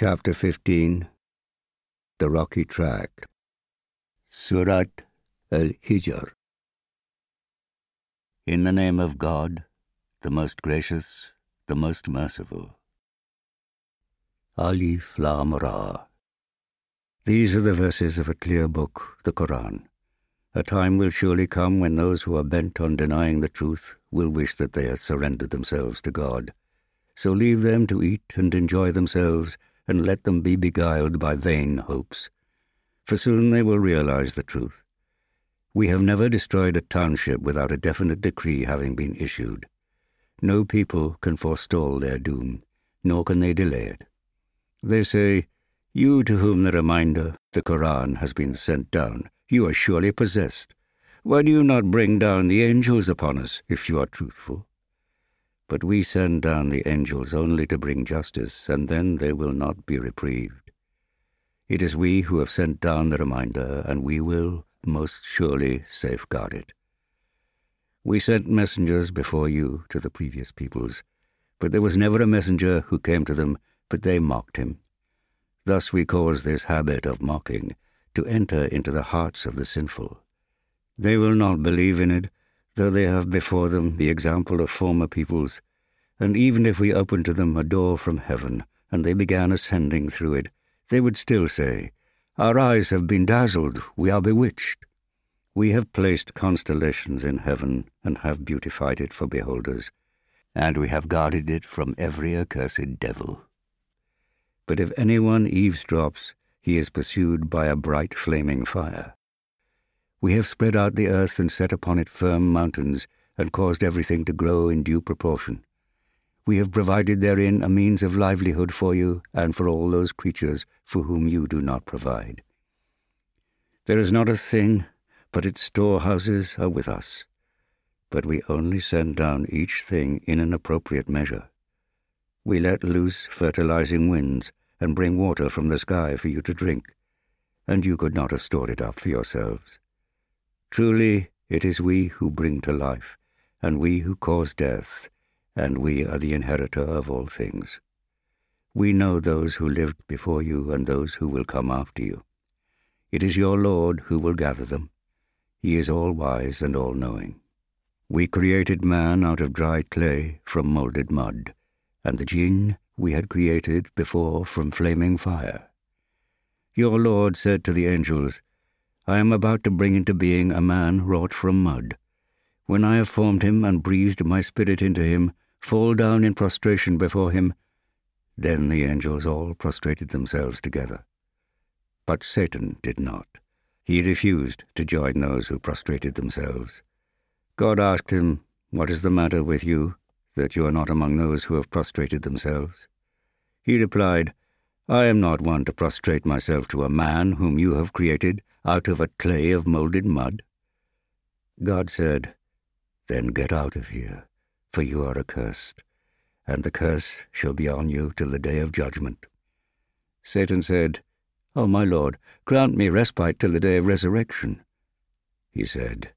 Chapter 15 The Rocky Tract Surat al Hijr In the name of God, the most gracious, the most merciful. Alif Lam Ra. These are the verses of a clear book, the Koran. A time will surely come when those who are bent on denying the truth will wish that they had surrendered themselves to God. So leave them to eat and enjoy themselves and let them be beguiled by vain hopes. For soon they will realize the truth. We have never destroyed a township without a definite decree having been issued. No people can forestall their doom, nor can they delay it. They say, You to whom the reminder, the Koran, has been sent down, you are surely possessed. Why do you not bring down the angels upon us, if you are truthful? But we send down the angels only to bring justice, and then they will not be reprieved. It is we who have sent down the reminder, and we will most surely safeguard it. We sent messengers before you to the previous peoples, but there was never a messenger who came to them, but they mocked him. Thus we cause this habit of mocking to enter into the hearts of the sinful. They will not believe in it, though they have before them the example of former peoples, and even if we opened to them a door from heaven, and they began ascending through it, they would still say, Our eyes have been dazzled, we are bewitched. We have placed constellations in heaven, and have beautified it for beholders, and we have guarded it from every accursed devil. But if anyone eavesdrops, he is pursued by a bright flaming fire. We have spread out the earth and set upon it firm mountains, and caused everything to grow in due proportion. We have provided therein a means of livelihood for you and for all those creatures for whom you do not provide. There is not a thing, but its storehouses are with us. But we only send down each thing in an appropriate measure. We let loose fertilizing winds and bring water from the sky for you to drink, and you could not have stored it up for yourselves. Truly, it is we who bring to life, and we who cause death, and we are the inheritor of all things. We know those who lived before you and those who will come after you. It is your Lord who will gather them. He is all wise and all knowing. We created man out of dry clay from molded mud, and the jinn we had created before from flaming fire. Your Lord said to the angels, I am about to bring into being a man wrought from mud. When I have formed him and breathed my spirit into him, fall down in prostration before him. Then the angels all prostrated themselves together. But Satan did not. He refused to join those who prostrated themselves. God asked him, What is the matter with you, that you are not among those who have prostrated themselves? He replied, I am not one to prostrate myself to a man whom you have created out of a clay of molded mud? God said, Then get out of here, for you are accursed, and the curse shall be on you till the day of judgment. Satan said, O oh, my Lord, grant me respite till the day of resurrection. He said,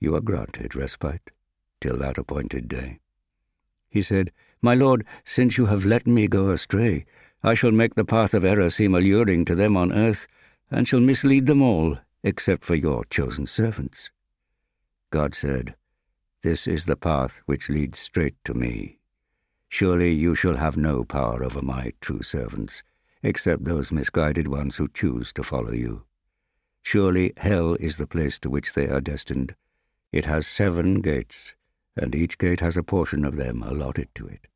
You are granted respite till that appointed day. He said, My Lord, since you have let me go astray, I shall make the path of error seem alluring to them on earth, and shall mislead them all, except for your chosen servants. God said, This is the path which leads straight to me. Surely you shall have no power over my true servants, except those misguided ones who choose to follow you. Surely hell is the place to which they are destined. It has seven gates, and each gate has a portion of them allotted to it.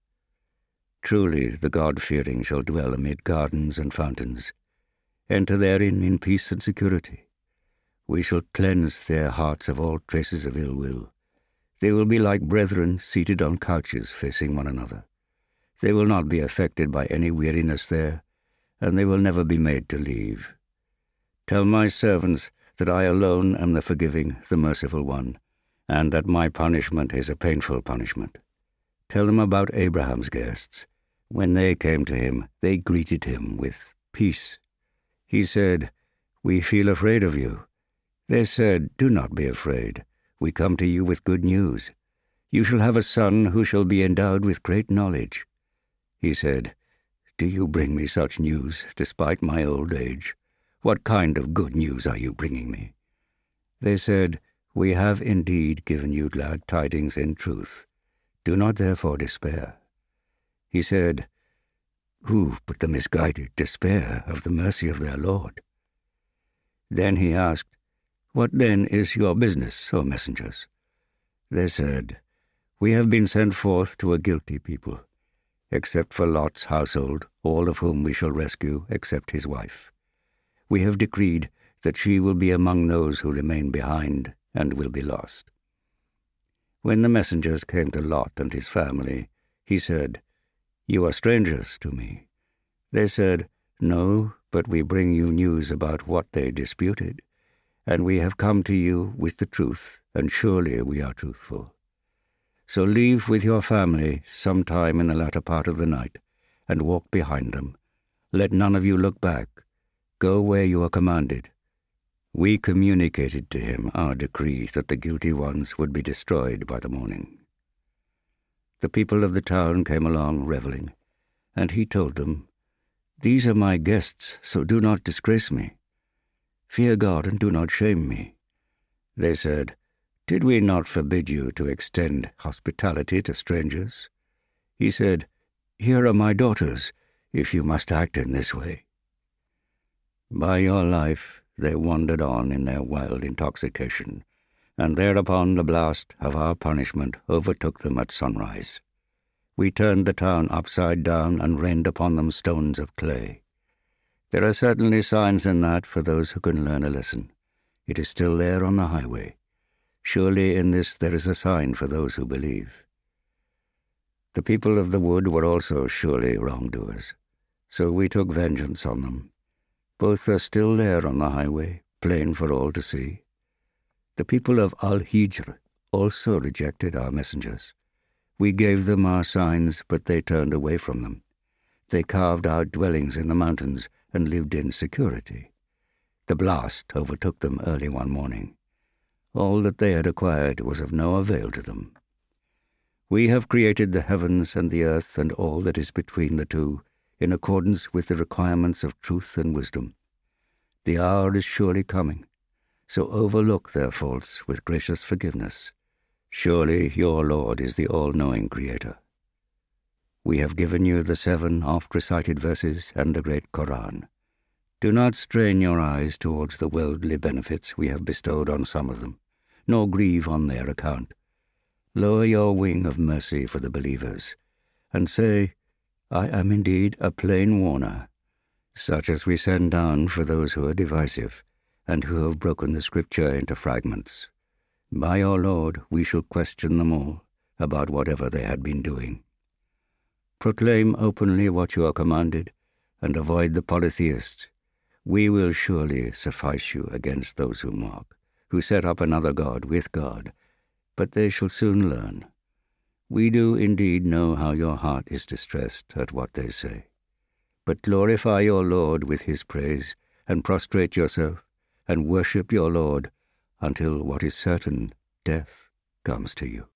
Truly the God fearing shall dwell amid gardens and fountains enter therein in peace and security. We shall cleanse their hearts of all traces of ill will. They will be like brethren seated on couches facing one another. They will not be affected by any weariness there, and they will never be made to leave. Tell my servants that I alone am the forgiving, the merciful one, and that my punishment is a painful punishment. Tell them about Abraham's guests. When they came to him, they greeted him with peace he said, We feel afraid of you. They said, Do not be afraid. We come to you with good news. You shall have a son who shall be endowed with great knowledge. He said, do you bring me such news despite my old age? What kind of good news are you bringing me? They said, We have indeed given you glad tidings in truth. Do not therefore despair. He said, Who but the misguided despair of the mercy of their Lord? Then he asked, What then is your business, O messengers? They said, We have been sent forth to a guilty people except for Lot's household, all of whom we shall rescue, except his wife. We have decreed that she will be among those who remain behind and will be lost. When the messengers came to Lot and his family, he said, You are strangers to me. They said, No, but we bring you news about what they disputed, and we have come to you with the truth, and surely we are truthful. So leave with your family some time in the latter part of the night, and walk behind them. Let none of you look back. Go where you are commanded. We communicated to him our decree that the guilty ones would be destroyed by the morning. The people of the town came along reveling, and he told them, These are my guests, so do not disgrace me. Fear God and do not shame me. They said, did we not forbid you to extend hospitality to strangers? He said, Here are my daughters, if you must act in this way. By your life they wandered on in their wild intoxication, and thereupon the blast of our punishment overtook them at sunrise. We turned the town upside down and rained upon them stones of clay. There are certainly signs in that for those who can learn a lesson. It is still there on the highway. Surely in this there is a sign for those who believe. The people of the wood were also surely wrongdoers, so we took vengeance on them. Both are still there on the highway, plain for all to see. The people of Al Hijr also rejected our messengers. We gave them our signs, but they turned away from them. They carved out dwellings in the mountains and lived in security. The blast overtook them early one morning all that they had acquired was of no avail to them. We have created the heavens and the earth and all that is between the two in accordance with the requirements of truth and wisdom. The hour is surely coming, so overlook their faults with gracious forgiveness. Surely your Lord is the all knowing Creator. We have given you the seven oft recited verses and the great Koran. Do not strain your eyes towards the worldly benefits we have bestowed on some of them nor grieve on their account. Lower your wing of mercy for the believers, and say, I am indeed a plain warner, such as we send down for those who are divisive, and who have broken the Scripture into fragments. By our Lord we shall question them all about whatever they had been doing. Proclaim openly what you are commanded, and avoid the polytheists. We will surely suffice you against those who mock who set up another God with God, but they shall soon learn. We do indeed know how your heart is distressed at what they say. But glorify your Lord with his praise, and prostrate yourself, and worship your Lord, until what is certain, death, comes to you.